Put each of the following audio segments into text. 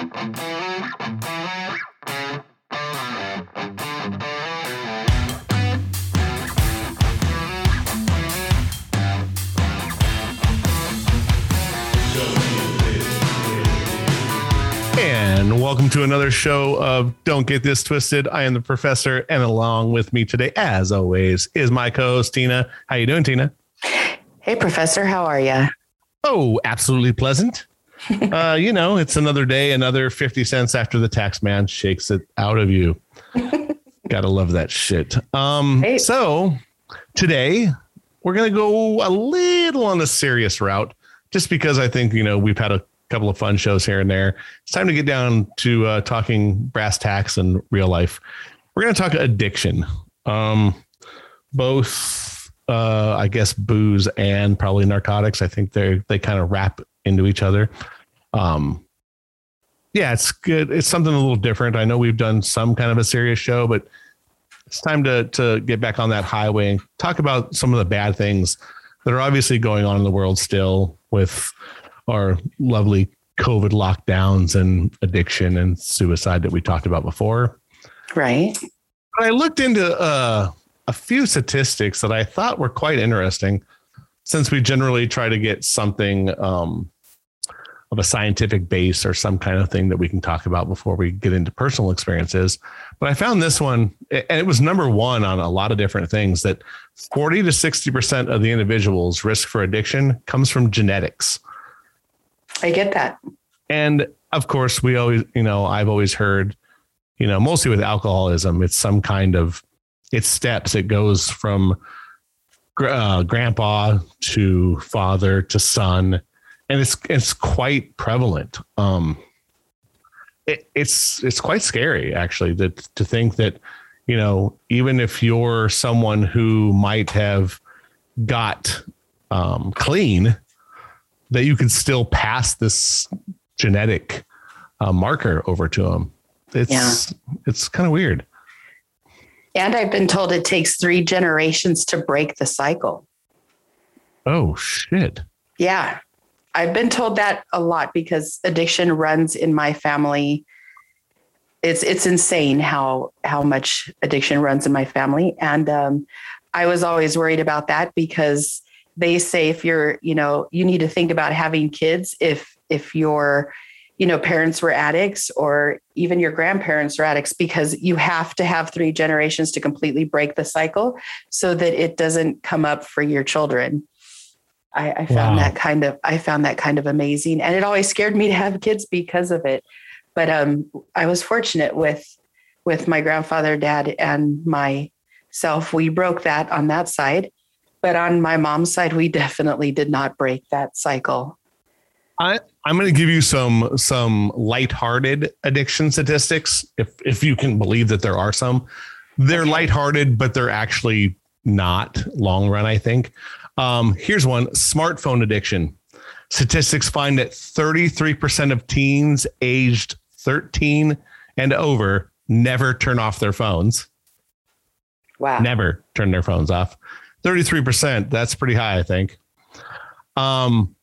And welcome to another show of Don't Get This Twisted. I am the professor, and along with me today, as always, is my co-host Tina. How you doing, Tina? Hey, Professor, how are you? Oh, absolutely pleasant. uh, you know, it's another day, another 50 cents after the tax man shakes it out of you. Gotta love that shit. Um, Hey. so today we're gonna go a little on the serious route, just because I think, you know, we've had a couple of fun shows here and there. It's time to get down to uh, talking brass tacks and real life. We're gonna talk addiction. Um, both uh, I guess booze and probably narcotics. I think they they kind of wrap into each other. Um, yeah, it's good. It's something a little different. I know we've done some kind of a serious show, but it's time to to get back on that highway and talk about some of the bad things that are obviously going on in the world still with our lovely COVID lockdowns and addiction and suicide that we talked about before. Right. But I looked into uh, a few statistics that I thought were quite interesting since we generally try to get something um, of a scientific base or some kind of thing that we can talk about before we get into personal experiences. But I found this one, and it was number one on a lot of different things that 40 to 60% of the individual's risk for addiction comes from genetics. I get that. And of course, we always, you know, I've always heard, you know, mostly with alcoholism, it's some kind of, it's steps. It goes from uh, grandpa to father to son, and it's it's quite prevalent. Um, it, it's it's quite scary actually that to think that, you know, even if you're someone who might have got um, clean, that you could still pass this genetic uh, marker over to them. It's Yeah. it's kind of weird. And I've been told it takes three generations to break the cycle. Oh shit! Yeah. I've been told that a lot because addiction runs in my family. It's it's insane how how much addiction runs in my family. And um, I was always worried about that because they say if you're, you know, you need to think about having kids if if your, you know, parents were addicts or even your grandparents are addicts because you have to have three generations to completely break the cycle so that it doesn't come up for your children. I, I found Wow. that kind of I found that kind of amazing, and it always scared me to have kids because of it. But um, I was fortunate with with my grandfather, dad, and myself. We broke that on that side, but on my mom's side, we definitely did not break that cycle. I I'm going to give you some some lighthearted addiction statistics, if if you can believe that there are some. They're Okay. lighthearted, but they're actually not long run. I think. Um, here's one: smartphone addiction. Statistics find that 33% of teens aged 13 and over never turn off their phones. Wow. never turn their phones off. 33%, that's pretty high, I think. Um,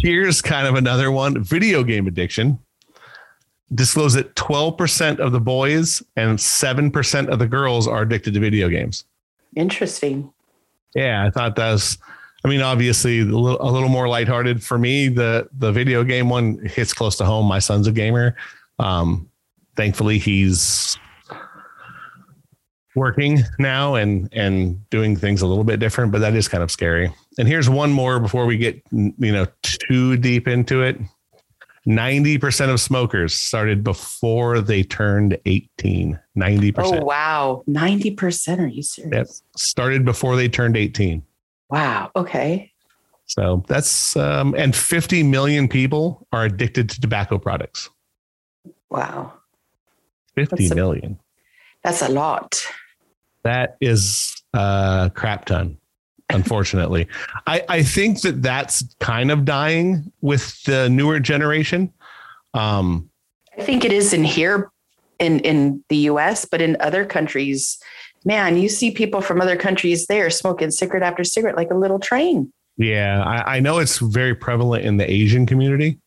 here's kind of another one video game addiction. Disclose that 12% of the boys and 7% of the girls are addicted to video games. Interesting. Yeah, I thought that was, I mean, obviously a little, a little more lighthearted for me. The the video game one hits close to home. My son's a gamer. Um, thankfully, he's working now and and doing things a little bit different, but that is kind of scary. And here's one more before we get you know too deep into it. 90% of smokers started before they turned 18. 90%. Oh wow, ninety percent. Are you serious? Yep. Started before they turned 18. Wow. Okay. So that's um, and 50 million people are addicted to tobacco products. Wow. Fifty That's a- million. That's a lot. That is a crap ton. Unfortunately, I, I think that that's kind of dying with the newer generation. Um, I think it is in here in in the US, but in other countries, man, you see people from other countries there smoking cigarette after cigarette like a little train. yeah, I, I know it's very prevalent in the Asian community.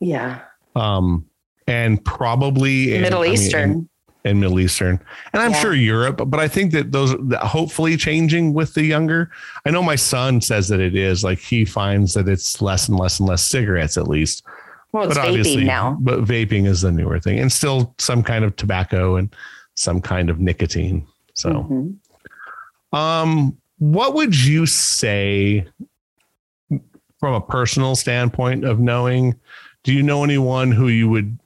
Yeah. Um, and probably in, Middle I mean, Eastern. And Middle Eastern, and I'm Yeah. sure Europe. But I think that those that hopefully changing with the younger. I know my son says that it is like he finds that it's less and less and less cigarettes at least. well, it's but obviously, vaping now. but vaping is the newer thing, and still some kind of tobacco and some kind of nicotine. So. Mhm. Um, what would you say from a personal standpoint of knowing? Do you know anyone who you would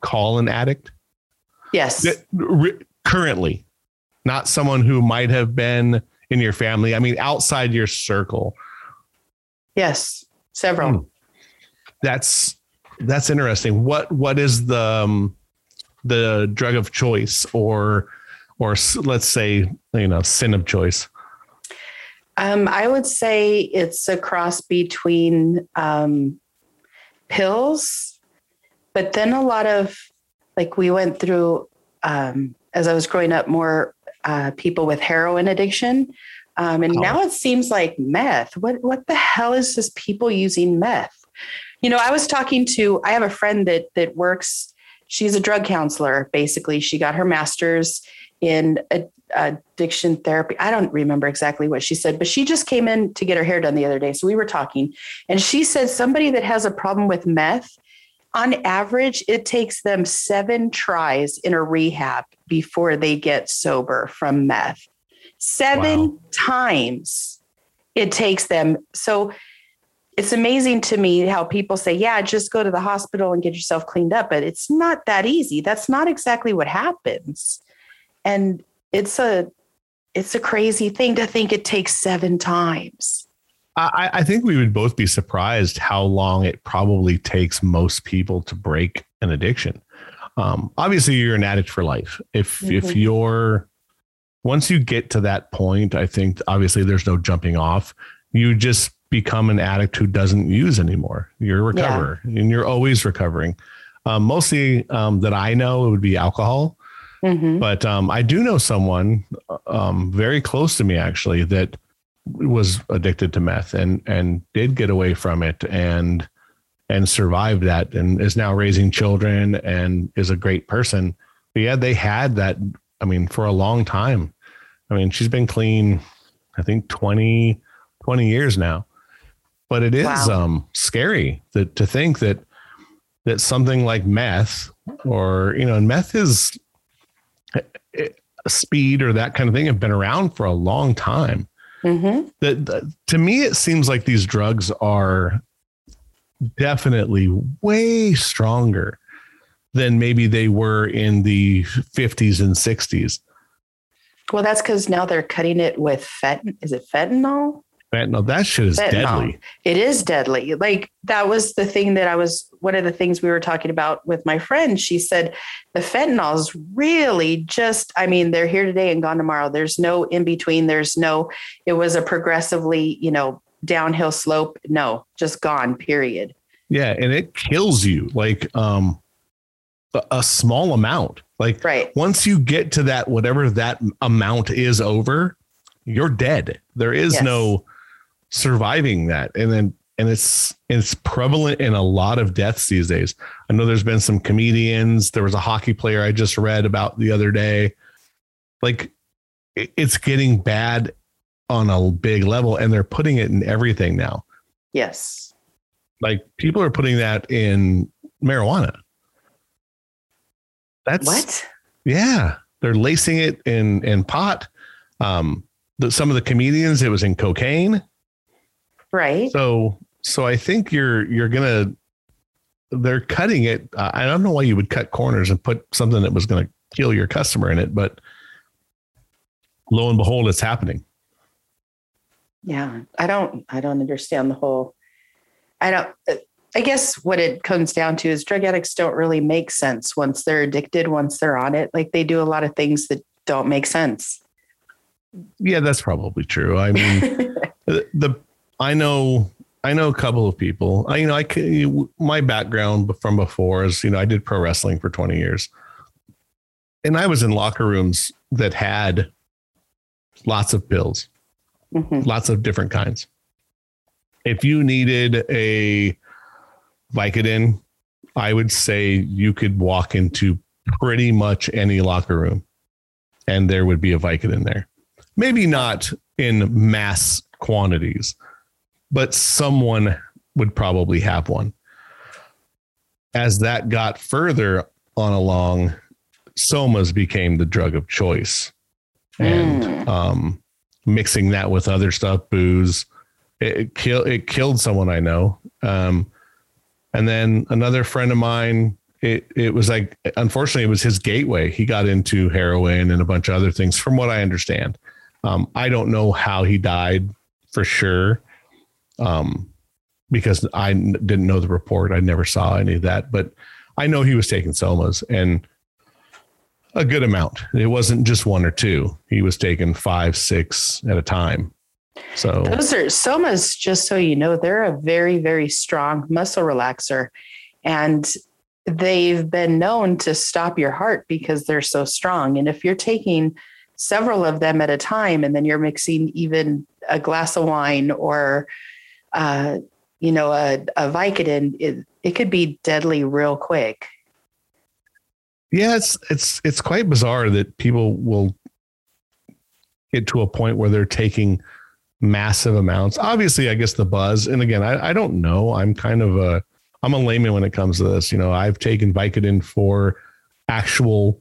call an addict Yes. Currently? Not someone who might have been in your family. I mean, outside your circle. Yes. Several. Hmm. That's that's interesting. What what is the um, the drug of choice or or let's say you know sin of choice? Um, I would say it's a cross between um, pills, but then a lot of like we went through um, as I was growing up more uh, people with heroin addiction, um, and Oh. now it seems like meth. What what the hell is this people using meth? You know, I was talking to I have a friend that that works. She's a drug counselor. Basically, she got her master's in addiction therapy. I don't remember exactly what she said, but she just came in to get her hair done the other day. So we were talking, and she said somebody that has a problem with meth, on average, it takes them seven tries in a rehab before they get sober from meth. Seven Wow. times it takes them. So it's amazing to me how people say, yeah, just go to the hospital and get yourself cleaned up. But it's not that easy. That's not exactly what happens. And it's a it's a crazy thing to think it takes seven times. I, I think we would both be surprised how long it probably takes most people to break an addiction. Um, obviously, you're an addict for life. If if Mhm. you're once you get to that point, I think obviously there's no jumping off. You just become an addict who doesn't use anymore. You're a Yeah. recoverer, and you're always recovering. Um, mostly um, that I know it would be alcohol. Mhm. But um, I do know someone um, very close to me actually that was addicted to meth and and did get away from it and and survived that and is now raising children and is a great person. But yeah, they had that. I mean, for a long time. I mean, she's been clean. I think 20, 20 years now. But it is Wow. um, scary that to think that that something like meth or you know, and meth is it- speed or that kind of thing have been around for a long time. Mhm. That that- to me, it seems like these drugs are definitely way stronger than maybe they were in the 50s and 60s. Well, that's because now they're cutting it with fent. Is it fentanyl? Fentanyl, that shit is Fentanyl. deadly. It is deadly. Like that was the thing that I was one of the things we were talking about with my friend. She said the fentanyl is really just, I mean, they're here today and gone tomorrow. There's no in between. There's no, it was a progressively, you know, downhill slope. No, just gone, period. Yeah, and it kills you like um a, small amount. Like Right. once you get to that whatever that amount is over, you're dead. There is Yes. no surviving that. And then and it's it's prevalent in a lot of deaths these days. I know there's been some comedians. There was a hockey player I just read about the other day. Like it's getting bad on a big level and they're putting it in everything now. Yes. Like people are putting that in marijuana. That's What? yeah. They're lacing it in in pot. Um, the, some of the comedians, it was in cocaine. Right. So so I think you're you're gonna they're cutting it. Uh, I don't know why you would cut corners and put something that was going to kill your customer in it, but lo and behold, it's happening. Yeah. I don't, I don't understand the whole, I don't, I guess what it comes down to is drug addicts don't really make sense once they're addicted, once they're on it. Like they do a lot of things that don't make sense. Yeah, that's probably true. I mean, the, the I know I know a couple of people. I you know I my background from before is you know I did pro wrestling for 20 years. And I was in locker rooms that had lots of pills, Mhm. lots of different kinds. If you needed a Vicodin, I would say you could walk into pretty much any locker room and there would be a Vicodin there. Maybe not in mass quantities, but someone would probably have one. As that got further on along, somas became the drug of choice. And mm. um, mixing that with other stuff, booze, it, it killed it killed someone I know. Um, and then another friend of mine, it it was like unfortunately it was his gateway. He got into heroin and a bunch of other things, from what I understand. Um, I don't know how he died for sure, um, because I didn't know the report. I never saw any of that, but I know he was taking somas and a good amount. It wasn't just one or two. He was taking five, six at a time. So those are somas, just so you know, they're a very, very strong muscle relaxer. And they've been known to stop your heart because they're so strong. And if you're taking several of them at a time and then you're mixing even a glass of wine or uh, you know a, a vicodin it, it could be deadly real quick. Yeah it's it's it's quite bizarre that people will get to a point where they're taking massive amounts. Obviously i guess the buzz and again i, I don't know. I'm kind of a i'm a layman when it comes to this. You know i've taken vicodin for actual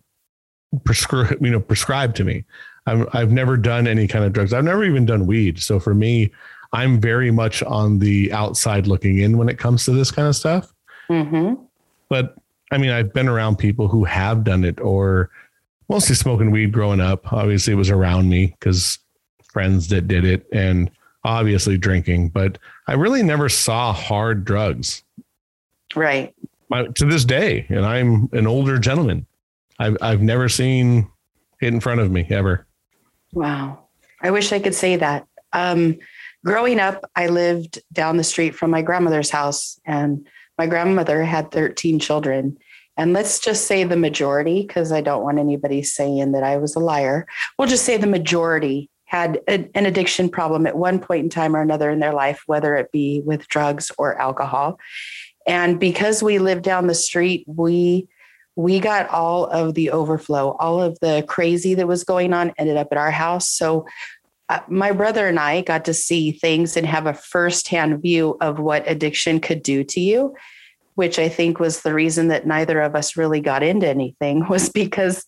prescribed you know prescribed to me. I've, I've never done any kind of drugs. I've never even done weed. So for me i'm very much on the outside looking in when it comes to this kind of stuff mm-hmm. but I mean, I've been around people who have done it or mostly smoking weed growing up. Obviously, it was around me because friends that did it and obviously drinking, but I really never saw hard drugs. Right. My, to this day, and I'm an older gentleman. I've, I've never seen it in front of me ever. Wow. I wish I could say that. Um, growing up, I lived down the street from my grandmother's house and my grandmother had 13 children. And let's just say the majority, because I don't want anybody saying that I was a liar. We'll just say the majority had a, an addiction problem at one point in time or another in their life, whether it be with drugs or alcohol. And because we lived down the street, we we got all of the overflow, all of the crazy that was going on ended up at our house. So Uh, my brother and I got to see things and have a firsthand view of what addiction could do to you, which I think was the reason that neither of us really got into anything was because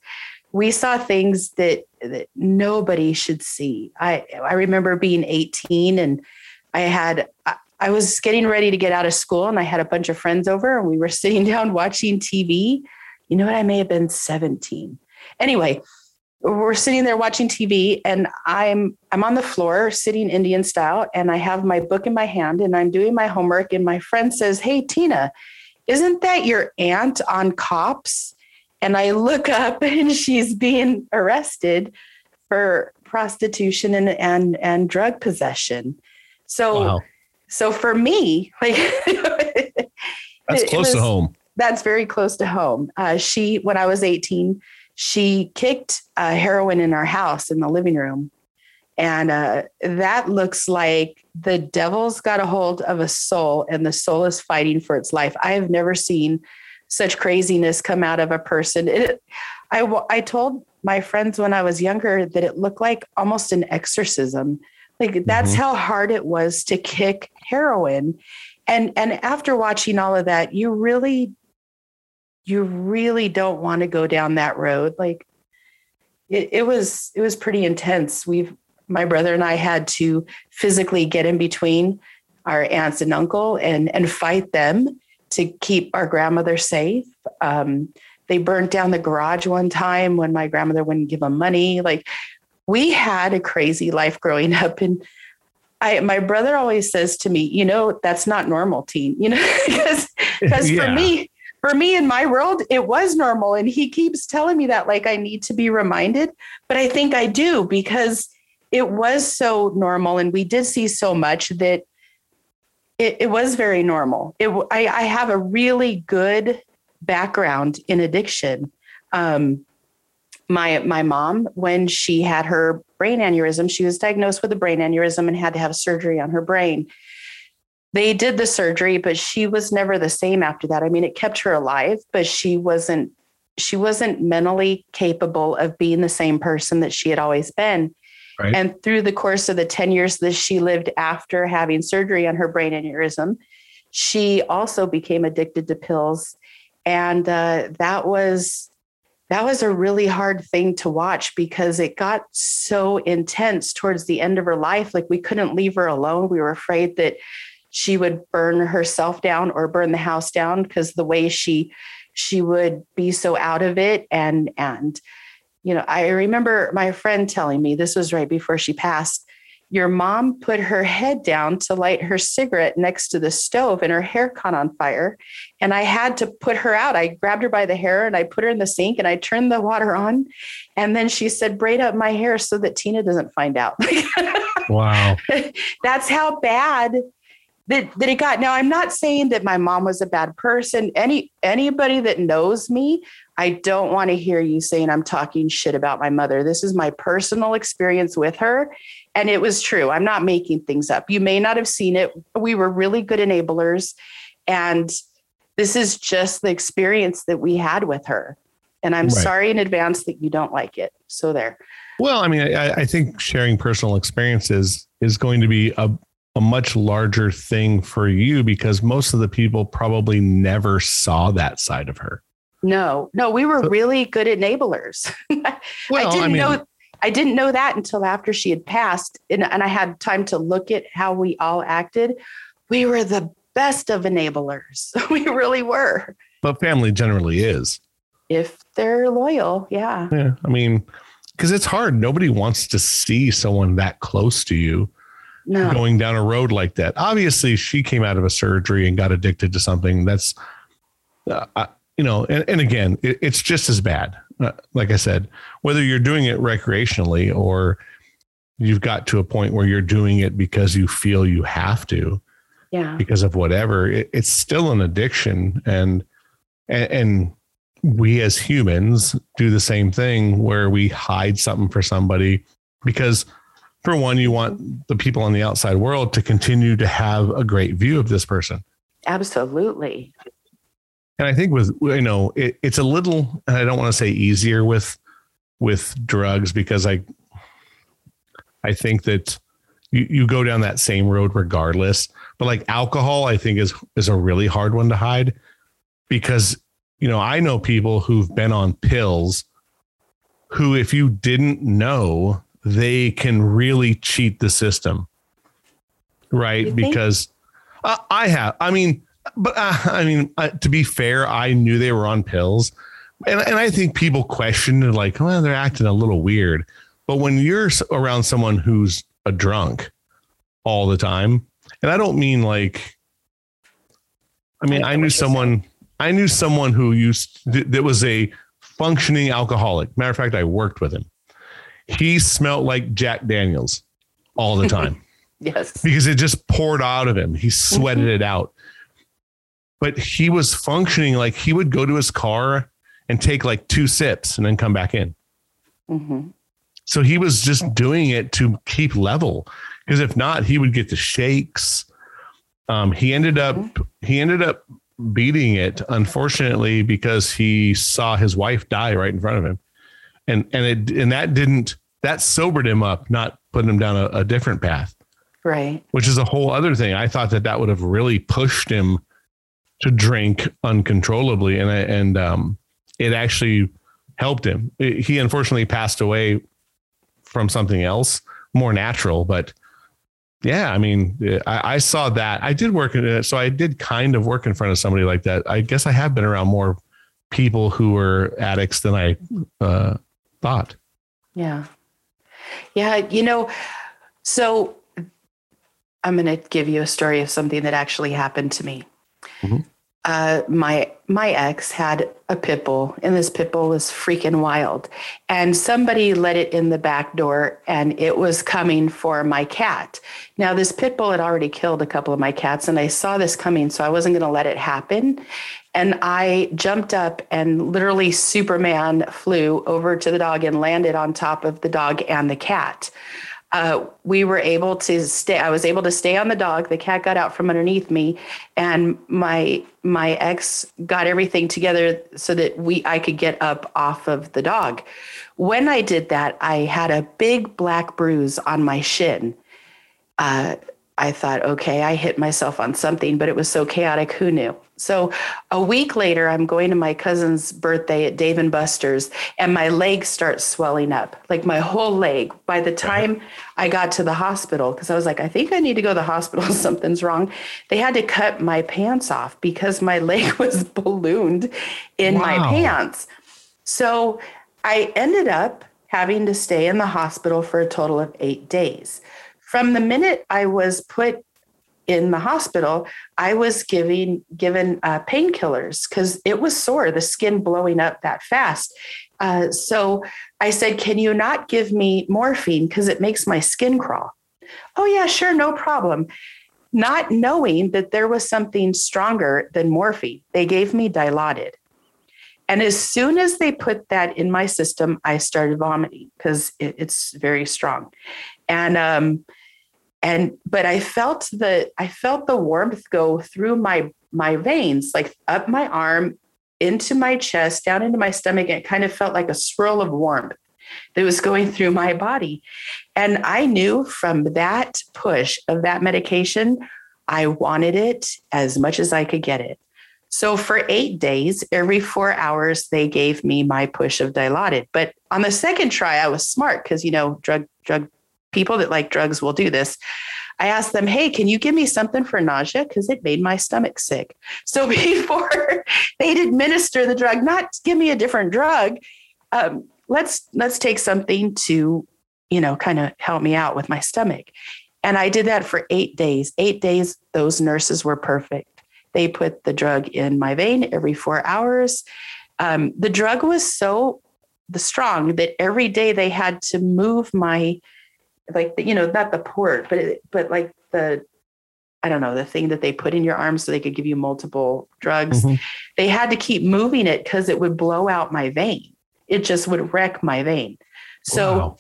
we saw things that, that nobody should see. I I remember being 18 and I had I, I was getting ready to get out of school and I had a bunch of friends over and we were sitting down watching TV. You know what? I may have been 17. Anyway, we're sitting there watching TV and I'm I'm on the floor sitting Indian style and I have my book in my hand and I'm doing my homework and my friend says, "Hey Tina, isn't that your aunt on cops?" And I look up and she's being arrested for prostitution and and and drug possession. So wow. so for me, like That's close was, to home. That's very close to home. Uh, she when I was 18 she kicked uh, heroin in our house in the living room. And uh, that looks like the devil's got a hold of a soul and the soul is fighting for its life. I have never seen such craziness come out of a person. It, I, I told my friends when I was younger that it looked like almost an exorcism. Like that's mm-hmm. how hard it was to kick heroin. And, and after watching all of that, you really you really don't want to go down that road. Like it, it was, it was pretty intense. We've, my brother and I had to physically get in between our aunts and uncle and, and fight them to keep our grandmother safe. Um, they burnt down the garage one time when my grandmother wouldn't give them money. Like we had a crazy life growing up and I, my brother always says to me, you know, that's not normal teen, you know, because, because yeah. for me, for me in my world, it was normal. And he keeps telling me that, like, I need to be reminded. But I think I do because it was so normal. And we did see so much that it, it was very normal. It, I, I, have a really good background in addiction. Um, my my mom, when she had her brain aneurysm, she was diagnosed with a brain aneurysm and had to have surgery on her brain. They did the surgery, but she was never the same after that. I mean, it kept her alive, but she wasn't she wasn't mentally capable of being the same person that she had always been. Right. And through the course of the 10 years that she lived after having surgery on her brain aneurysm, she also became addicted to pills. And uh, that was that was a really hard thing to watch because it got so intense towards the end of her life. Like we couldn't leave her alone. We were afraid that she would burn herself down or burn the house down because the way she she would be so out of it and and you know i remember my friend telling me this was right before she passed your mom put her head down to light her cigarette next to the stove and her hair caught on fire and i had to put her out. I grabbed her by the hair and i put her in the sink and i turned the water on and then she said braid up my hair so that tina doesn't find out wow. That's how bad that, that it got now i'm not saying that my mom was a bad person. Any anybody that knows me i don't want to hear you saying i'm talking shit about my mother. This is my personal experience with her and it was true. I'm not making things up. You may not have seen it. We were really good enablers and this is just the experience that we had with her. And i'm right. sorry in advance that you don't like it. So there. Well i mean I, I think sharing personal experiences is going to be a a much larger thing for you because most of the people probably never saw that side of her. No, no, we were so, really good enablers. well, I didn't I mean, know I didn't know that until after she had passed and, and I had time to look at how we all acted. We were the best of enablers. we really were. But family generally is. If they're loyal, yeah. Yeah. I mean, because it's hard. Nobody wants to see someone that close to you no. going down a road like that. Obviously, she came out of a surgery and got addicted to something that's, uh, you know, and, and again, it, it's just as bad. Uh, like I said, whether you're doing it recreationally or you've got to a point where you're doing it because you feel you have to, yeah, because of whatever, it, it's still an addiction, and, and and we as humans do the same thing where we hide something for somebody because for one, you want the people on the outside world to continue to have a great view of this person. Absolutely. And I think with you know it, it's a little and I don't want to say easier with with drugs because I I think that you, you go down that same road regardless. But like alcohol, I think is is a really hard one to hide because you know I know people who've been on pills who if you didn't know they can really cheat the system. Right. Because uh, I have, I mean, but uh, I mean, uh, to be fair, I knew they were on pills. And, and I think people question it like, well, they're acting a little weird. But when you're around someone who's a drunk all the time, and I don't mean like, I mean, I, I knew someone, I knew someone who used, that was a functioning alcoholic. Matter of fact, I worked with him he smelled like Jack Daniels all the time. yes. Because it just poured out of him. He sweated it out. But he was functioning like he would go to his car and take like two sips and then come back in. Mm-hmm. So he was just doing it to keep level. Because if not, he would get the shakes. Um, he ended up mm-hmm. he ended up beating it, unfortunately, because he saw his wife die right in front of him and and it and that didn't that sobered him up, not putting him down a, a different path. Right. Which is a whole other thing. I thought that that would have really pushed him to drink uncontrollably, and I, and um, it actually helped him. He unfortunately passed away from something else more natural, but yeah, I mean, I, I, saw that. I did work in it, so I did kind of work in front of somebody like that. I guess I have been around more people who were addicts than I uh, thought. Yeah. Yeah. You know, so I'm going to give you a story of something that actually happened to me. Mm-hmm. Uh, my my ex had a pit bull, and this pit bull was freaking wild. And somebody let it in the back door, and it was coming for my cat. Now, this pit bull had already killed a couple of my cats, and I saw this coming, so I wasn't going to let it happen. And I jumped up and literally Superman flew over to the dog and landed on top of the dog and the cat. uh, we were able to stay. I was able to stay on the dog. The cat got out from underneath me, and my my ex got everything together so that we I could get up off of the dog. When I did that, I had a big black bruise on my shin. Uh, I thought, okay, I hit myself on something, but it was so chaotic. Who knew? So a week later, I'm going to my cousin's birthday at Dave and Buster's, and my leg starts swelling up, like my whole leg. By the uh-huh. time I got to the hospital, because I was like, I think I need to go to the hospital. Something's wrong. They had to cut my pants off because my leg was ballooned in wow. my pants. So I ended up having to stay in the hospital for a total of eight days. From the minute I was put in the hospital, I was giving given uh, painkillers because it was sore, the skin blowing up that fast. Uh, so I said, "Can you not give me morphine because it makes my skin crawl?" Oh yeah, sure, no problem. Not knowing that there was something stronger than morphine, they gave me Dilaudid. And as soon as they put that in my system, I started vomiting because it, it's very strong. And um, and but i felt the i felt the warmth go through my my veins like up my arm into my chest down into my stomach. And it kind of felt like a swirl of warmth that was going through my body. And i knew from that push of that medication i wanted it as much as i could get it. So for eight days every four hours they gave me my push of dilaudid. But on the second try i was smart because you know drug drug people that like drugs will do this. I asked them, hey, can you give me something for nausea? Because it made my stomach sick. So before they'd administer the drug, not give me a different drug, um, let's let's take something to, you know, kind of help me out with my stomach. And I did that for eight days. Eight days, those nurses were perfect. They put the drug in my vein every four hours. Um, the drug was so strong that every day they had to move my like the, you know not the port but it, but like the I don't know, the thing that they put in your arm so they could give you multiple drugs. Mm-hmm. They had to keep moving it because it would blow out my vein. It just would wreck my vein. So, wow.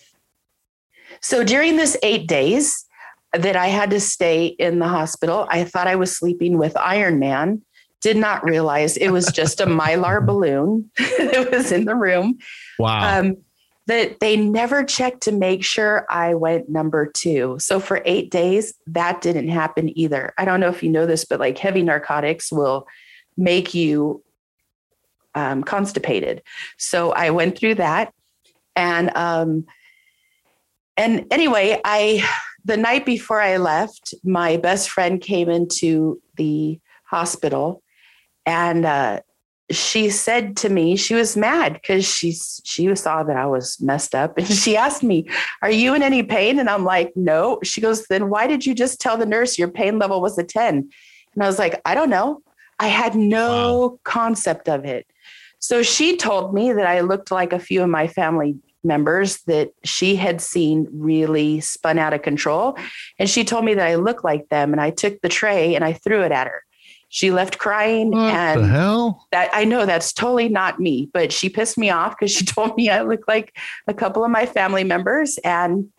so during this eight days that I had to stay in the hospital, I thought I was sleeping with Iron Man. Did not realize it was just a mylar balloon that was in the room. Wow. Um, that they never checked to make sure I went number two. So for eight days, that didn't happen either. I don't know if you know this, but like heavy narcotics will make you um, constipated. So I went through that, and um, and anyway, I the night before I left, my best friend came into the hospital, and uh, she said to me she was mad because she she saw that I was messed up and she asked me, "Are you in any pain?" And I'm like, "No." She goes, "Then why did you just tell the nurse your pain level was a 10?" And I was like, "I don't know. I had no wow. concept of it." So she told me that I looked like a few of my family members that she had seen really spun out of control and she told me that I looked like them and I took the tray and I threw it at her she left crying what and the hell? that I know that's totally not me, but she pissed me off because she told me I look like a couple of my family members. And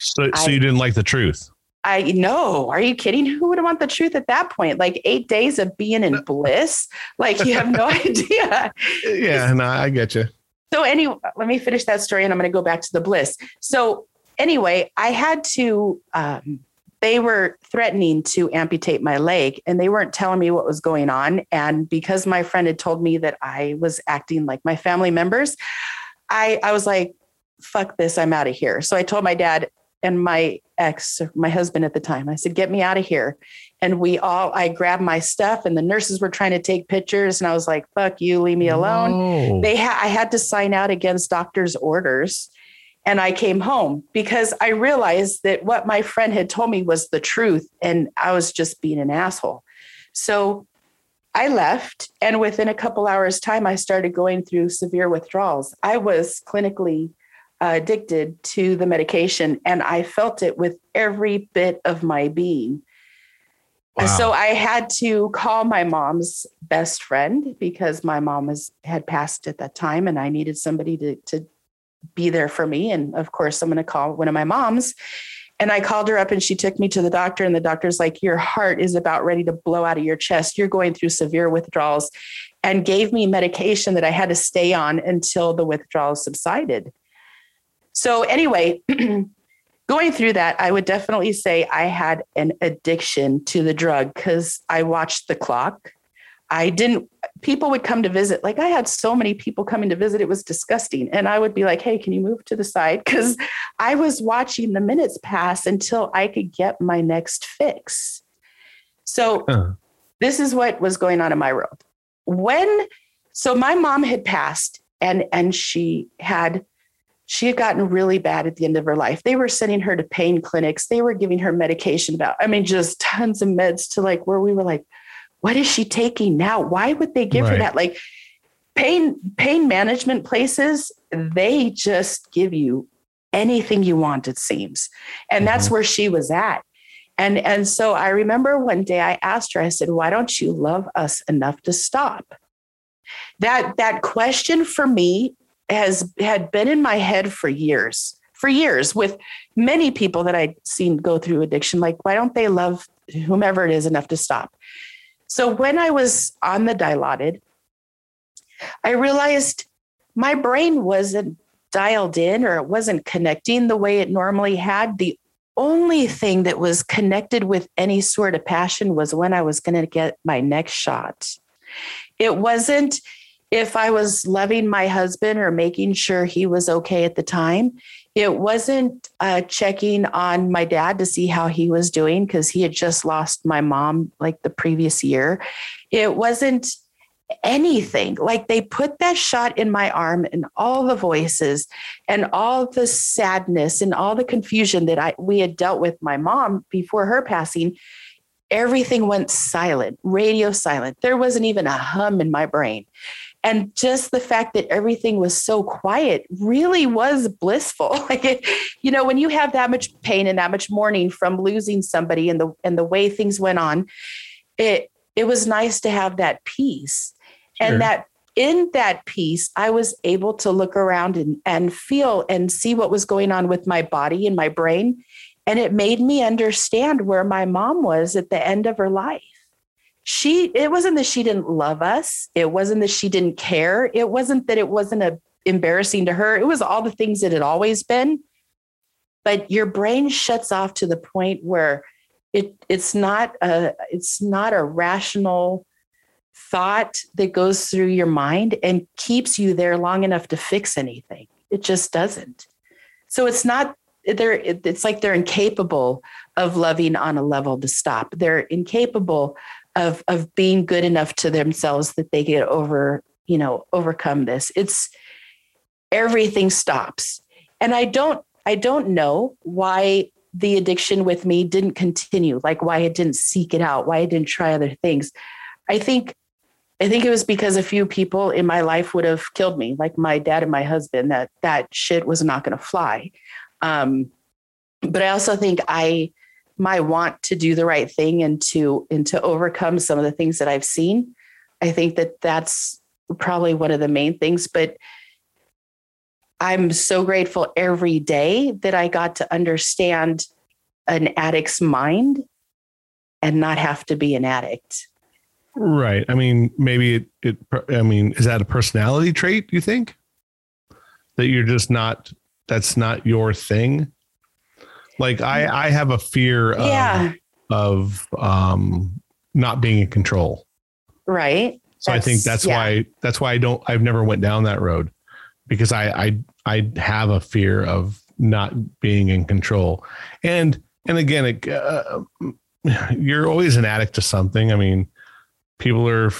so, I, so you didn't like the truth. I know. Are you kidding? Who would want the truth at that point? Like eight days of being in bliss. Like you have no idea. Yeah, no, I get you. So anyway, let me finish that story and I'm going to go back to the bliss. So anyway, I had to um, they were threatening to amputate my leg and they weren't telling me what was going on. And because my friend had told me that I was acting like my family members, I, I was like, fuck this, I'm out of here. So I told my dad and my ex, my husband at the time, I said, get me out of here. And we all, I grabbed my stuff and the nurses were trying to take pictures. And I was like, fuck you, leave me alone. No. They had, I had to sign out against doctor's orders and I came home because I realized that what my friend had told me was the truth and I was just being an asshole. So I left and within a couple hours time I started going through severe withdrawals. I was clinically addicted to the medication and I felt it with every bit of my being. Wow. So I had to call my mom's best friend because my mom was had passed at that time and I needed somebody to to be there for me. And of course, I'm going to call one of my moms. And I called her up and she took me to the doctor. And the doctor's like, Your heart is about ready to blow out of your chest. You're going through severe withdrawals and gave me medication that I had to stay on until the withdrawals subsided. So, anyway, going through that, I would definitely say I had an addiction to the drug because I watched the clock. I didn't, people would come to visit. Like I had so many people coming to visit, it was disgusting. And I would be like, hey, can you move to the side? Because I was watching the minutes pass until I could get my next fix. So uh. this is what was going on in my world. When, so my mom had passed and and she had she had gotten really bad at the end of her life. They were sending her to pain clinics. They were giving her medication about, I mean, just tons of meds to like where we were like, what is she taking now? Why would they give right. her that? Like pain pain management places, they just give you anything you want, it seems. And mm-hmm. that's where she was at. And and so I remember one day I asked her, I said, why don't you love us enough to stop? That that question for me has had been in my head for years for years with many people that I'd seen go through addiction. Like, why don't they love whomever it is enough to stop? So when I was on the Dilaudid, I realized my brain wasn't dialed in or it wasn't connecting the way it normally had. The only thing that was connected with any sort of passion was when I was going to get my next shot. It wasn't if I was loving my husband or making sure he was okay at the time. It wasn't uh, checking on my dad to see how he was doing because he had just lost my mom like the previous year. It wasn't anything. Like they put that shot in my arm and all the voices and all the sadness and all the confusion that I we had dealt with my mom before her passing. Everything went silent, radio silent. There wasn't even a hum in my brain. And just the fact that everything was so quiet really was blissful. like it, you know, when you have that much pain and that much mourning from losing somebody and the and the way things went on, it it was nice to have that peace. Sure. And that in that peace, I was able to look around and, and feel and see what was going on with my body and my brain. And it made me understand where my mom was at the end of her life she it wasn't that she didn't love us. It wasn't that she didn't care. It wasn't that it wasn't a, embarrassing to her. It was all the things that had always been. But your brain shuts off to the point where it it's not a it's not a rational thought that goes through your mind and keeps you there long enough to fix anything. It just doesn't. So it's not they're it's like they're incapable of loving on a level to stop. They're incapable of of being good enough to themselves that they get over you know overcome this. It's everything stops. And i don't i don't know why the addiction with me didn't continue like why i didn't seek it out why i didn't try other things. I think i think it was because a few people in my life would have killed me like my dad and my husband that that shit was not going to fly. Um, but i also think i my want to do the right thing and to and to overcome some of the things that I've seen. I think that that's probably one of the main things but I'm so grateful every day that I got to understand an addict's mind and not have to be an addict. Right. I mean, maybe it, it I mean, is that a personality trait, you think? That you're just not that's not your thing? Like I, I have a fear of, yeah. of um, not being in control. Right. So that's, I think that's yeah. why that's why I don't I've never went down that road because I I I have a fear of not being in control. And and again, it, uh, you're always an addict to something. I mean, people are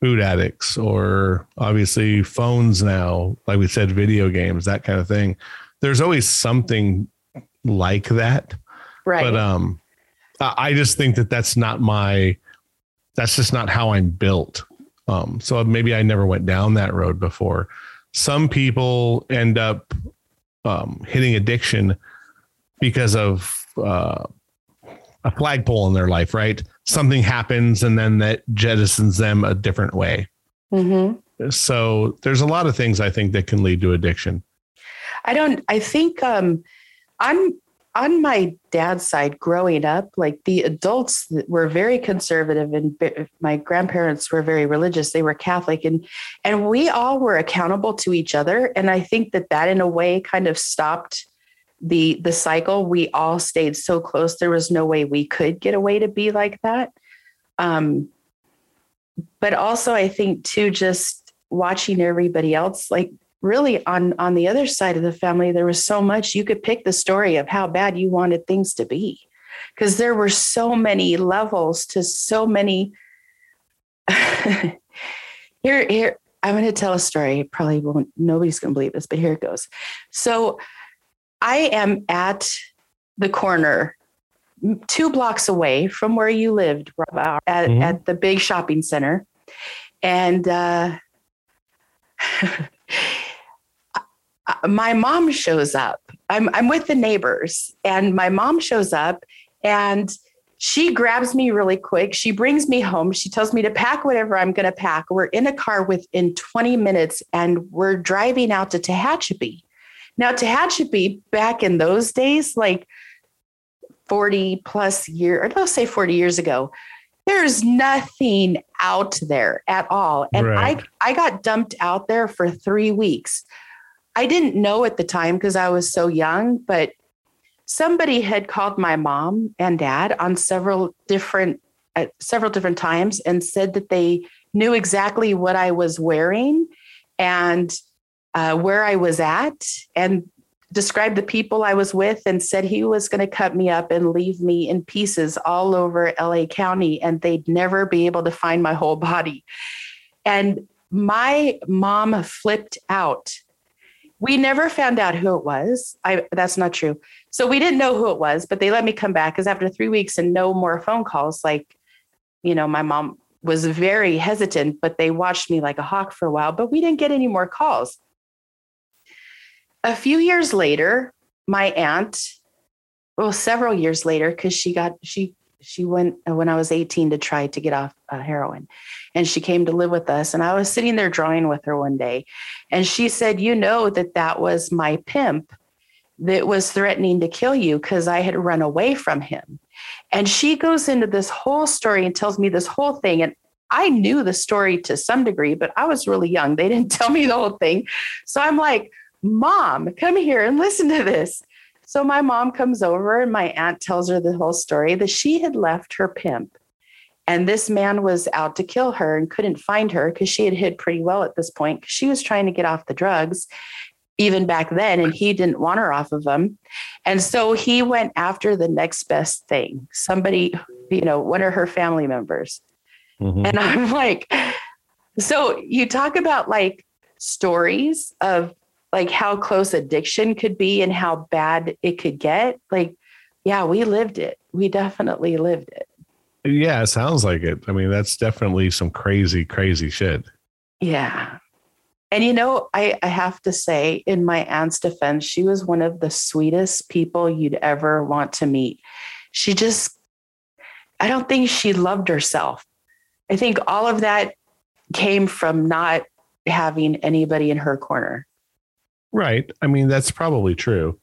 food addicts or obviously phones now, like we said, video games, that kind of thing. There's always something like that. Right. But um, I just think that that's not my, that's just not how I'm built. Um, so maybe I never went down that road before. Some people end up um, hitting addiction because of uh, a flagpole in their life, right? Something happens and then that jettisons them a different way. Mm-hmm. So there's a lot of things I think that can lead to addiction. I don't. I think um, on on my dad's side, growing up, like the adults were very conservative, and my grandparents were very religious. They were Catholic, and and we all were accountable to each other. And I think that that, in a way, kind of stopped the the cycle. We all stayed so close. There was no way we could get away to be like that. Um, but also, I think too, just watching everybody else, like really on on the other side of the family there was so much you could pick the story of how bad you wanted things to be. Because there were so many levels to so many here here i'm going to tell a story. Probably won't nobody's going to believe this but here it goes. So i am at the corner two blocks away from where you lived at, mm-hmm. at the big shopping center. And uh Uh, my mom shows up. I'm, I'm with the neighbors, and my mom shows up and she grabs me really quick. She brings me home. She tells me to pack whatever I'm going to pack. We're in a car within 20 minutes and we're driving out to Tehachapi. Now, Tehachapi, back in those days, like 40 plus year, or let's say 40 years ago, there's nothing out there at all. And right. I, I got dumped out there for three weeks. I didn't know at the time because I was so young, but somebody had called my mom and dad on several different at several different times and said that they knew exactly what I was wearing and uh, where I was at and described the people I was with and said he was going to cut me up and leave me in pieces all over LA County and they'd never be able to find my whole body. And my mom flipped out we never found out who it was. I that's not true. So we didn't know who it was, but they let me come back because after three weeks and no more phone calls, like, you know, my mom was very hesitant, but they watched me like a hawk for a while, but we didn't get any more calls. A few years later, my aunt, well, several years later, because she got she she went uh, when I was 18 to try to get off uh, heroin. And she came to live with us. And I was sitting there drawing with her one day. And she said, You know, that that was my pimp that was threatening to kill you because I had run away from him. And she goes into this whole story and tells me this whole thing. And I knew the story to some degree, but I was really young. They didn't tell me the whole thing. So I'm like, Mom, come here and listen to this. So my mom comes over and my aunt tells her the whole story that she had left her pimp. And this man was out to kill her and couldn't find her because she had hid pretty well at this point because she was trying to get off the drugs even back then and he didn't want her off of them and so he went after the next best thing somebody you know one of her family members. Mm-hmm. and i'm like so you talk about like stories of like how close addiction could be and how bad it could get. Like yeah we lived it. We definitely lived it. Yeah it sounds like it. I mean that's definitely some crazy crazy shit. Yeah. And you know I, I have to say in my aunt's defense she was one of the sweetest people you'd ever want to meet. She just i don't think she loved herself. I think all of that came from not having anybody in her corner Right. I mean, that's probably true.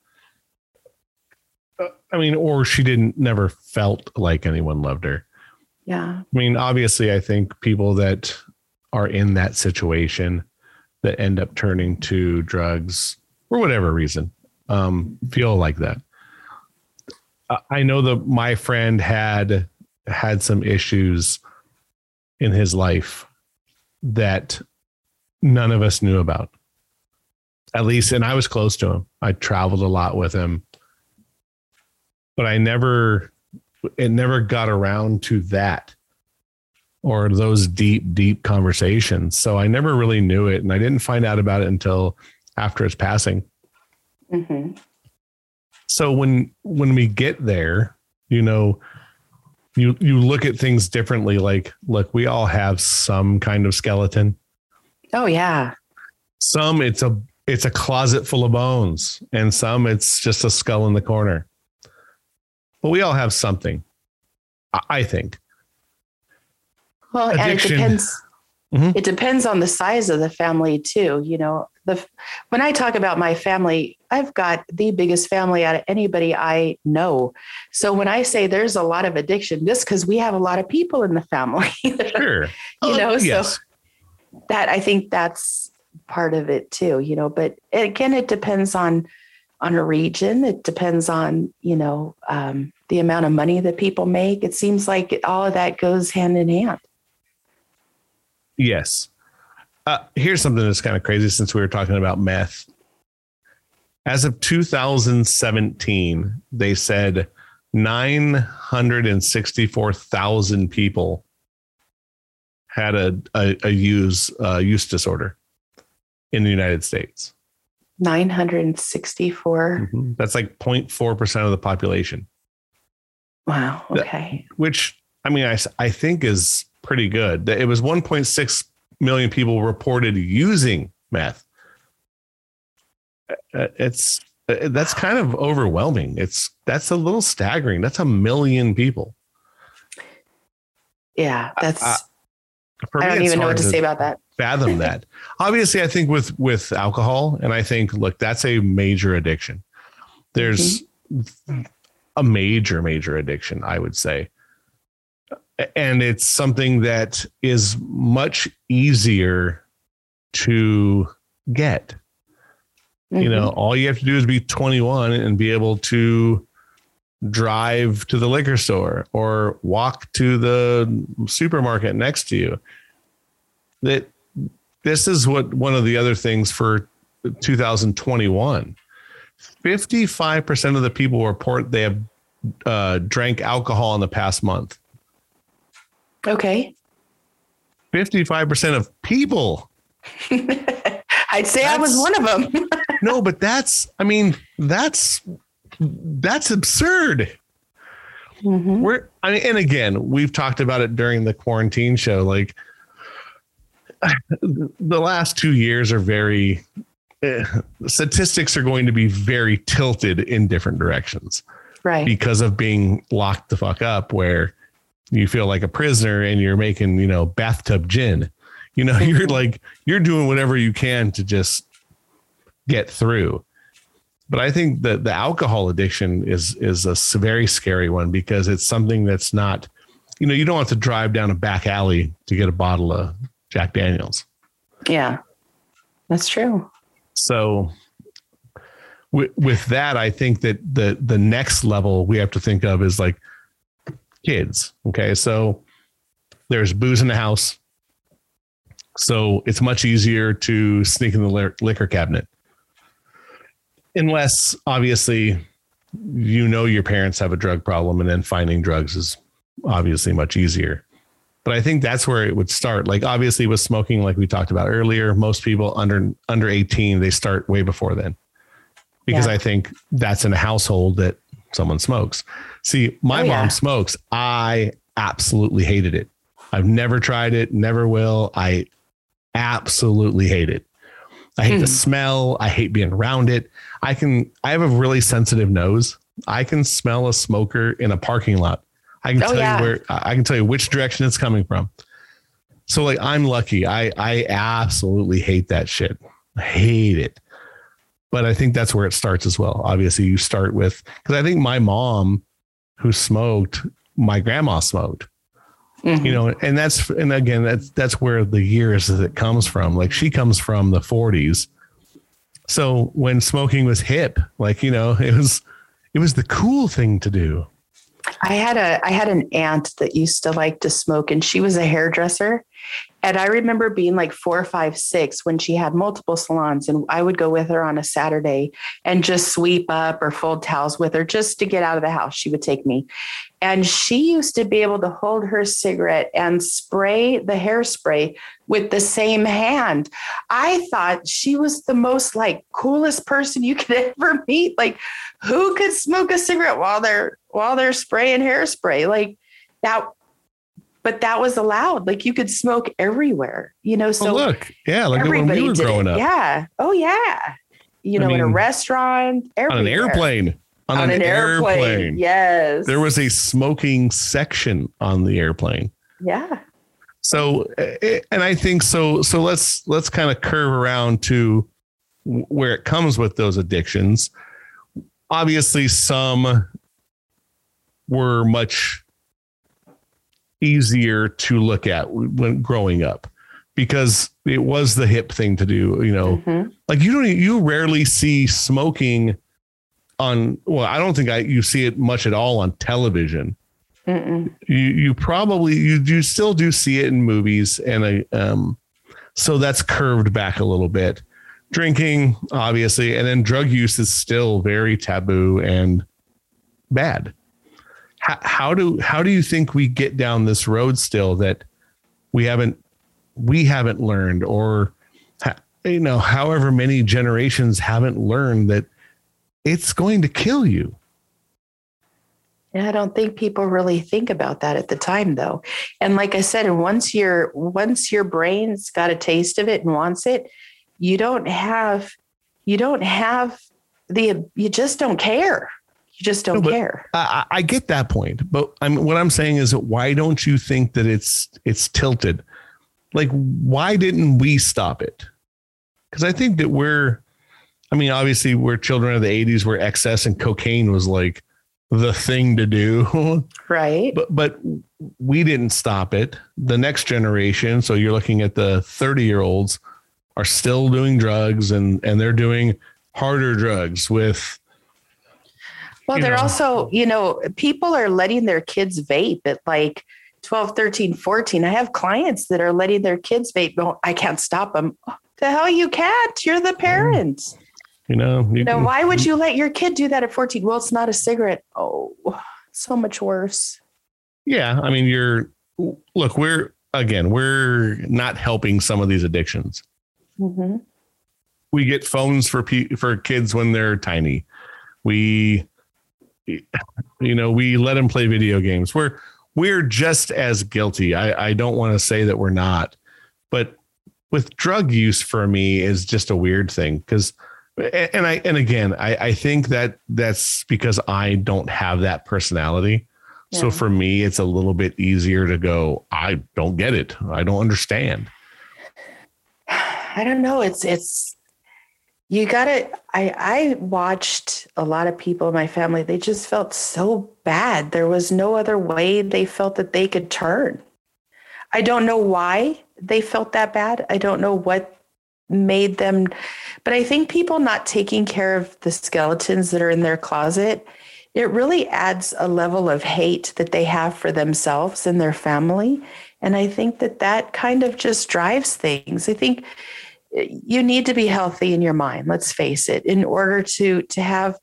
Uh, I mean, or she didn't never felt like anyone loved her. Yeah. I mean, obviously, I think people that are in that situation that end up turning to drugs for whatever reason um, feel like that. I know that my friend had had some issues in his life that none of us knew about at least, and I was close to him. I traveled a lot with him, but I never, it never got around to that or those deep, deep conversations. So I never really knew it, and I didn't find out about it until after his passing. Mm-hmm. So when when we get there, you know, you you look at things differently. Like, look, we all have some kind of skeleton. Oh yeah. Some it's a it's a closet full of bones, and some it's just a skull in the corner. But we all have something, I think. Well, Addiction. and it depends. Mm-hmm. It depends on the size of the family too. You know, the when I talk about my family, I've got the biggest family out of anybody I know. So when I say there's a lot of addiction, just because we have a lot of people in the family, sure, you Oh, know, yes. so that I think that's part of it too, you know. But again, it depends on on a region. It depends on you know um, the amount of money that people make. It seems like all of that goes hand in hand. Yes. Uh, here's something that's kind of crazy since we were talking about meth. As of 2017, they said 964,000 people had a, a, a use uh, use disorder in the United States. 964. Mhm. That's like 0.4% of the population, Wow. That- Okay. which I mean, I, I think is pretty good. It was 1.6 million people reported using meth. Uh, It's uh, that's kind of overwhelming. It's that's a little staggering. That's a million people. Yeah. That's, I- For I me, don't even know what to say about that. Fathom that. Obviously, I think with with alcohol, and I think look, that's a major addiction. There's a major, major addiction, I would say, and it's something that is much easier to get. You know, mm-hmm. all you have to do is be 21 and be able to drive to the liquor store or walk to the supermarket next to you. That this is what one of the other things for 2021 55% of the people report they have uh, drank alcohol in the past month. Okay. 55% of people I'd say I was one of them. no but that's i mean that's that's absurd Mhm. we're I mean, and again we've talked about it during the quarantine show like the last two years are very eh, statistics are going to be very tilted in different directions Right. because of being locked the fuck up where you feel like a prisoner and you're making you know bathtub gin you know you're Mhm. like you're doing whatever you can to just get through but i think that the alcohol addiction is is a very scary one because it's something that's not you know you don't have to drive down a back alley to get a bottle of jack daniels Yeah. That's true. so with, with that, I think that the the next level we have to think of is like kids. Okay, so there's booze in the house, so it's much easier to sneak in the liquor cabinet, unless obviously you know your parents have a drug problem, and then finding drugs is obviously much easier. But I think that's where it would start. Like obviously with smoking, like we talked about earlier, most people under under 18, they start way before then. Because Yeah. I think that's in a household that someone smokes. See, my Oh, mom yeah. smokes. I absolutely hated it. I've never tried it, never will. I absolutely hate it. I hate the Hmm. smell. I hate being around it. I can I have a really sensitive nose. I can smell a smoker in a parking lot. I can Oh, tell yeah. you where I can tell you which direction it's coming from. So like I'm lucky. I I absolutely hate that shit. I hate it. But I think that's where it starts as well. Obviously, you start with because I think my mom, who smoked, my grandma smoked Mhm. you know and that's and again that's that's where the years that it comes from like she comes from the 40s so when smoking was hip like you know it was it was the cool thing to do I had a I had an aunt that used to like to smoke and she was a hairdresser. And I remember being like four, five, six when she had multiple salons. And I would go with her on a Saturday and just sweep up or fold towels with her just to get out of the house. She would take me. And she used to be able to hold her cigarette and spray the hairspray with the same hand. I thought she was the most like coolest person you could ever meet. Like who could smoke a cigarette while they're while they're spraying hairspray? Like that but that was allowed. Like you could smoke everywhere, you know. So oh look yeah like when everybody we were growing it. up Yeah. Oh yeah. You I know, in a mean, restaurant, on an airplane on, On, an, airplane. Yes. there was a smoking section on the airplane yeah. so eh, and i think so so let's let's kind of curve around to where it comes with those addictions. Obviously, some were much easier to look at when growing up because it was the hip thing to do you know mm-hmm. like you don't you rarely see smoking on well i don't think i you see it much at all on television. Mm-mm. you you probably you you still do see it in movies and I, um so that's curved back a little bit. Drinking obviously and then drug use is still very taboo and bad. How, how do how do you think we get down this road still that we haven't we haven't learned or you know however many generations haven't learned that it's going to kill you yeah, I don't think people really think about that at the time though. And like I said, once your once your brain's got a taste of it and wants it, you don't have you don't have the you just don't care. You just don't no, care. I, I, get that point, but I'm what I'm saying is why don't you think that it's it's tilted? like why didn't we stop it because i think that we're i mean obviously we're children of the 80s where excess and cocaine was like the thing to do right but but we didn't stop it the next generation so you're looking at the 30 year olds are still doing drugs and and they're doing harder drugs with well they're know, also you know people are letting their kids vape at like 12, 13, 14. I have clients that are letting their kids vape. No, I can't stop them. The hell you can't. You're the parents. You know, you know, why would you let your kid do that at 14? Well, it's not a cigarette. Oh, so much worse. Yeah. I mean, you're, look, we're, again, we're not helping some of these addictions. Mm-hmm. We get phones for, for kids when they're tiny. We, you know, we let them play video games. We're, we're just as guilty. I, I don't want to say that we're not, but with drug use for me is just a weird thing because and I and again I, I think that that's because I don't have that personality. Yeah. So for me, it's a little bit easier to go, I don't get it. I don't understand. I don't know. It's it's you gotta i i watched a lot of people in my family they just felt so bad there was no other way they felt that they could turn i don't know why they felt that bad i don't know what made them but i think people not taking care of the skeletons that are in their closet it really adds a level of hate that they have for themselves and their family. And i think that that kind of just drives things. I think eh, you need to be healthy in your mind let's face it in order to to have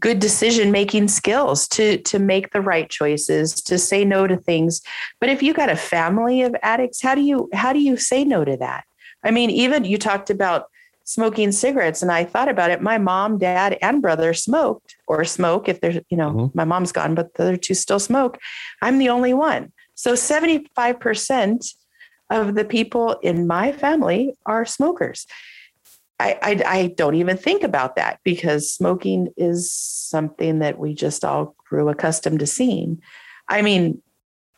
good decision making skills to to make the right choices to say no to things. But if you got a family of addicts how do you how do you say no to that i mean even you talked about smoking cigarettes and i thought about it my mom dad and brother smoked or smoke if there's you know mm-hmm. my mom's gone but the other two still smoke i'm the only one so 75% of the people in my family are smokers. I, I, I, don't even think about that because smoking is something that we just all grew accustomed to seeing. I mean,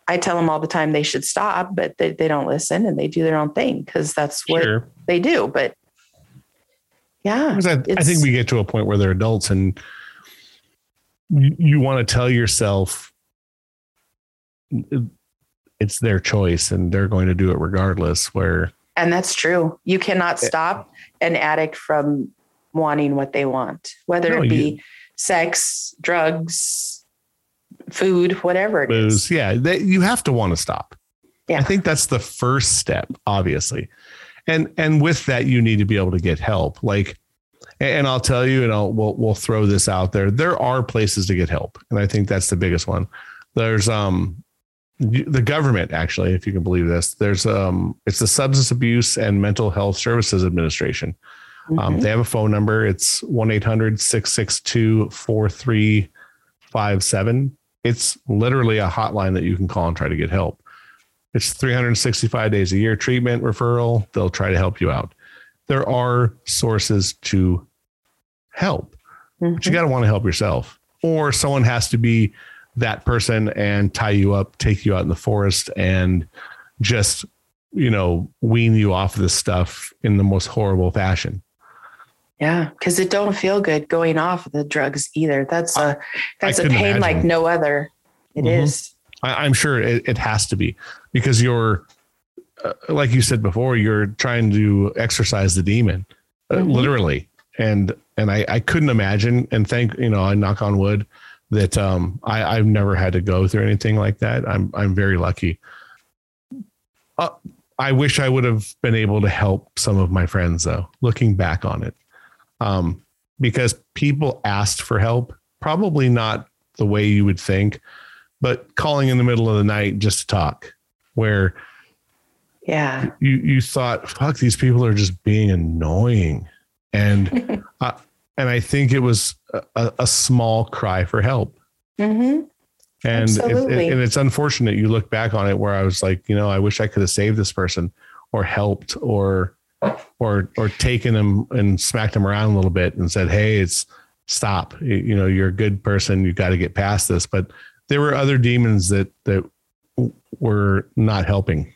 I tell them all the time they should stop, but they, they don't listen and they do their own thing because that's what sure. they do. But yeah, I, I, think we get to a point where they're adults and you, you want to tell yourself it's their choice and they're going to do it regardless where and that's true you cannot eh. stop an addict from wanting what they want whether no, it be you, sex drugs food whatever it booze, is. yeah they, you have to want to stop yeah. i think that's the first step obviously and and with that you need to be able to get help like and I'll tell you, and I'll we'll we'll throw this out there. There are places to get help, and I think that's the biggest one. There's um the government actually if you can believe this there's um it's the substance abuse and mental health services administration um, mm-hmm. um, they have a phone number it's 1-800-662-4357 it's literally a hotline that you can call and try to get help it's 365 days a year treatment referral they'll try to help you out there are sources to help mm-hmm. but you mm-hmm. got to want to help yourself or someone has to be that person and tie you up, take you out in the forest and just, you know, wean you off of this stuff in the most horrible fashion. Yeah, because it don't feel good going off the drugs either. That's a that's I a pain like no other. It is. Mhm. I, I'm sure it, it has to be because you're, uh, like you said before, you're trying to exercise the demon, uh, Mhm. literally. And and I, I couldn't imagine. And thank you know, I knock on wood that um I I've never had to go through anything like that. I'm I'm very lucky. Uh, I wish I would have been able to help some of my friends though. Looking back on it, um, because people asked for help, probably not the way you would think but calling in the middle of the night just to talk where Yeah. you you thought fuck these people are just being annoying. And uh, and i think it was a, a small cry for help. Hmm and it, it- and it's unfortunate you look back on it where i was like you know i wish i could have saved this person or helped or or or taken them and smacked them around a little bit and said hey it's stop you, know you're a good person you got to get past this but there were other demons that that were not helping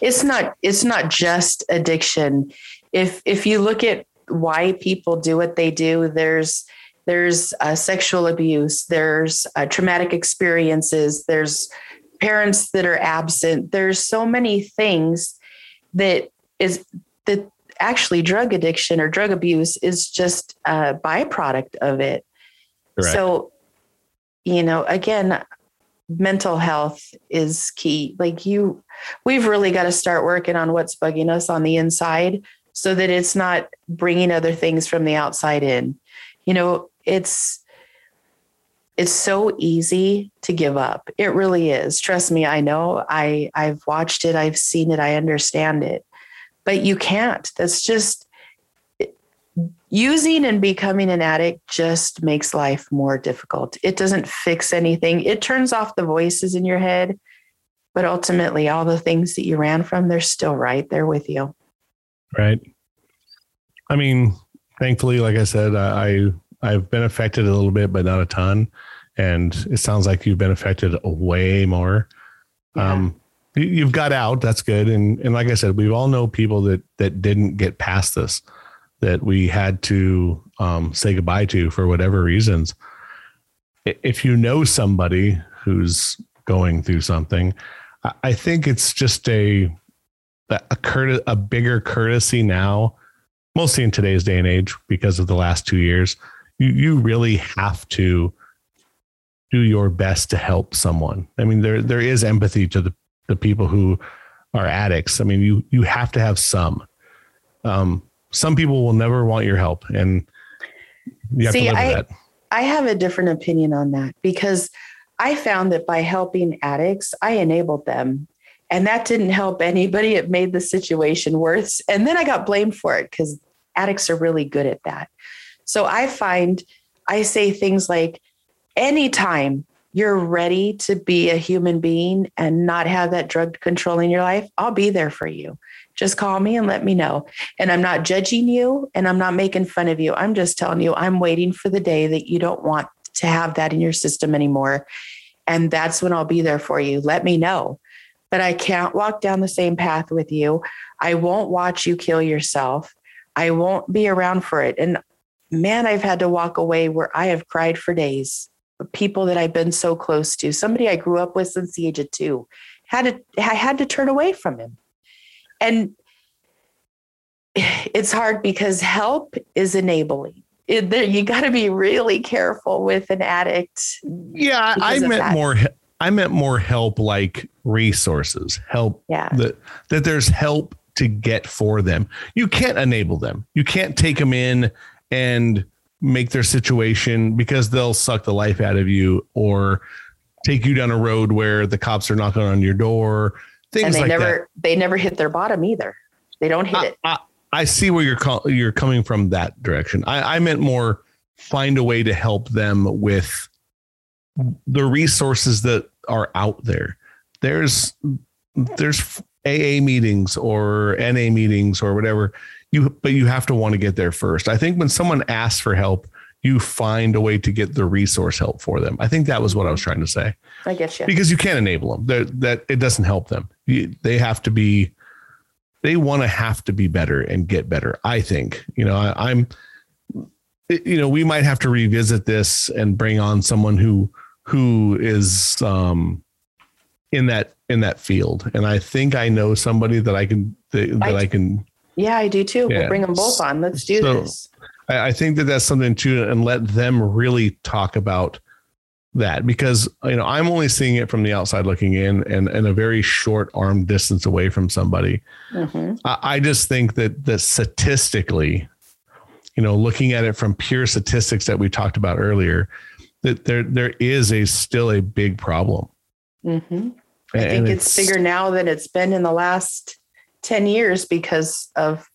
It's not it's not just addiction. If if you look at why people do what they do, there's there's uh, sexual abuse, there's uh, traumatic experiences, there's parents that are absent. There's so many things that is that actually drug addiction or drug abuse is just a byproduct of it. Correct. So, you know, again, mental health is key. Like you, we've really got to start working on what's bugging us on the inside so that it's not bringing other things from the outside in. You know, it's, it's so easy to give up. It really is. Trust me, I know. I I've watched it, I've seen it, I understand it. But you can't. That's just using and becoming an addict just makes life more difficult. It doesn't fix anything. It turns off the voices in your head, but ultimately all the things that you ran from, they're still right there with you. right i mean thankfully like i said i i've been affected a little bit but not a ton and it sounds like you've been affected way more Yeah. um you've got out that's good and and like i said we all know people that that didn't get past this that we had to um say goodbye to for whatever reasons if you know somebody who's going through something i think it's just a a, a, a bigger courtesy now, mostly in today's day and age because of the last two years. You, you really have to do your best to help someone. I mean, there there is empathy to the, the people who are addicts. I mean, you you have to have some. Um, some people will never want your help, and you have See, to live I- with that. I have a different opinion on that because I found that by helping addicts, I enabled them. And that didn't help anybody. It made the situation worse. And then I got blamed for it because addicts are really good at that. So I find I say things like, anytime you're ready to be a human being and not have that drug controlling your life, I'll be there for you. Just call me and let me know. And I'm not judging you and I'm not making fun of you. I'm just telling you, I'm waiting for the day that you don't want to have that in your system anymore. And that's when I'll be there for you. Let me know. But I can't walk down the same path with you. I won't watch you kill yourself. I won't be around for it. And man, I've had to walk away where I have cried for days. People that I've been so close to, somebody I grew up with since the age of two, had to I had to turn away from him. And it's hard because help is enabling. It, there, you got to be really careful with an addict. Yeah, I meant that. more. I meant more help, like resources, help Yeah. that that there's help to get for them. You can't enable them. You can't take them in and make their situation because they'll suck the life out of you or take you down a road where the cops are knocking on your door. Things and they like never that. they never hit their bottom either. They don't hit I, it. I, I see where you're call, you're coming from that direction. I, I meant more find a way to help them with the resources that are out there. There's there's AA meetings or NA meetings or whatever. You but you have to want to get there first. I think when someone asks for help, you find a way to get the resource help for them. I think that was what I was trying to say I get you. because you can't enable them. That that it doesn't help them. You, they have to be. They want to have to be better and get better. I think you know. I, I'm you know, we might have to revisit this and bring on someone who who is um, in that in that field. And I think I know somebody that I can that, that I, can. Yeah, I do too. Yeah. We'll bring them both on. Let's do so this. I, think that that's something too, and let them really talk about that because you know I'm only seeing it from the outside looking in and and a very short arm distance away from somebody. Mm-hmm. I, I just think that that statistically, you know, looking at it from pure statistics that we talked about earlier, that there there is a still a big problem. Mm-hmm. I think it's, it's, bigger now than it's been in the last ten years because of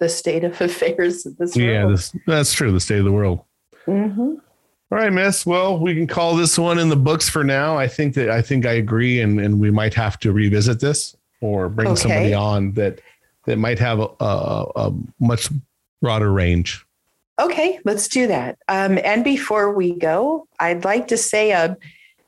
the state of affairs of this yeah, this, that's true. The state of the world. Mm-hmm. All right, Miss. Well, we can call this one in the books for now. I think that I think I agree, and and we might have to revisit this or bring okay. somebody on that that might have a, a, a much broader range. Okay, let's do that. Um, and before we go, I'd like to say, uh,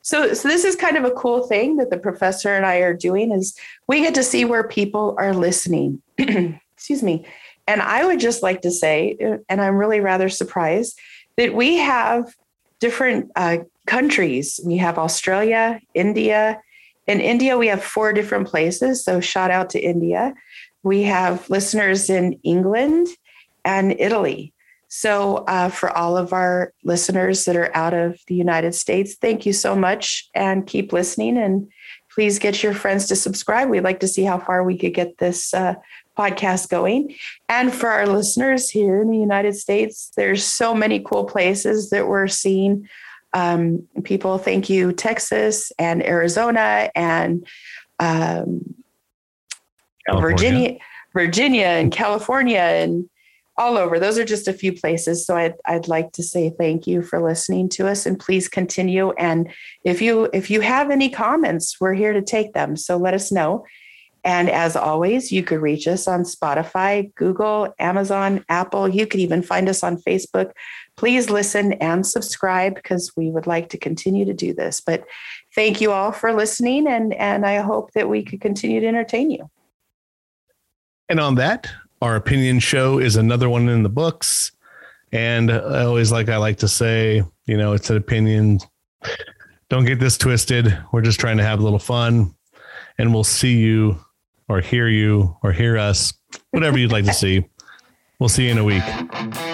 so so this is kind of a cool thing that the professor and I are doing is we get to see where people are listening. Excuse me. And I would just like to say, and I'm really rather surprised that we have different uh, countries. We have Australia, India. In India, we have four different places. So shout out to India. We have listeners in England and Italy. So, uh, for all of our listeners that are out of the United States, thank you so much and keep listening. And please get your friends to subscribe. We'd like to see how far we could get this uh, podcast going. And for our listeners here in the United States, there's so many cool places that we're seeing. Um, people, thank you, Texas and Arizona and um, Virginia, Virginia and California and all over. Those are just a few places. So I'd, I'd like to say thank you for listening to us and please continue. And if you if you have any comments, we're here to take them. So let us know. And as always, you could reach us on Spotify, Google, Amazon, Apple. You could even find us on Facebook. Please listen and subscribe because we would like to continue to do this. But thank you all for listening, and, and I hope that we could continue to entertain you. And on that, our opinion show is another one in the books. And I always like I like to say, you know, it's an opinion. Don't get this twisted. We're just trying to have a little fun. And we'll see you or hear you or hear us, whatever you'd like to see. We'll see you in a week.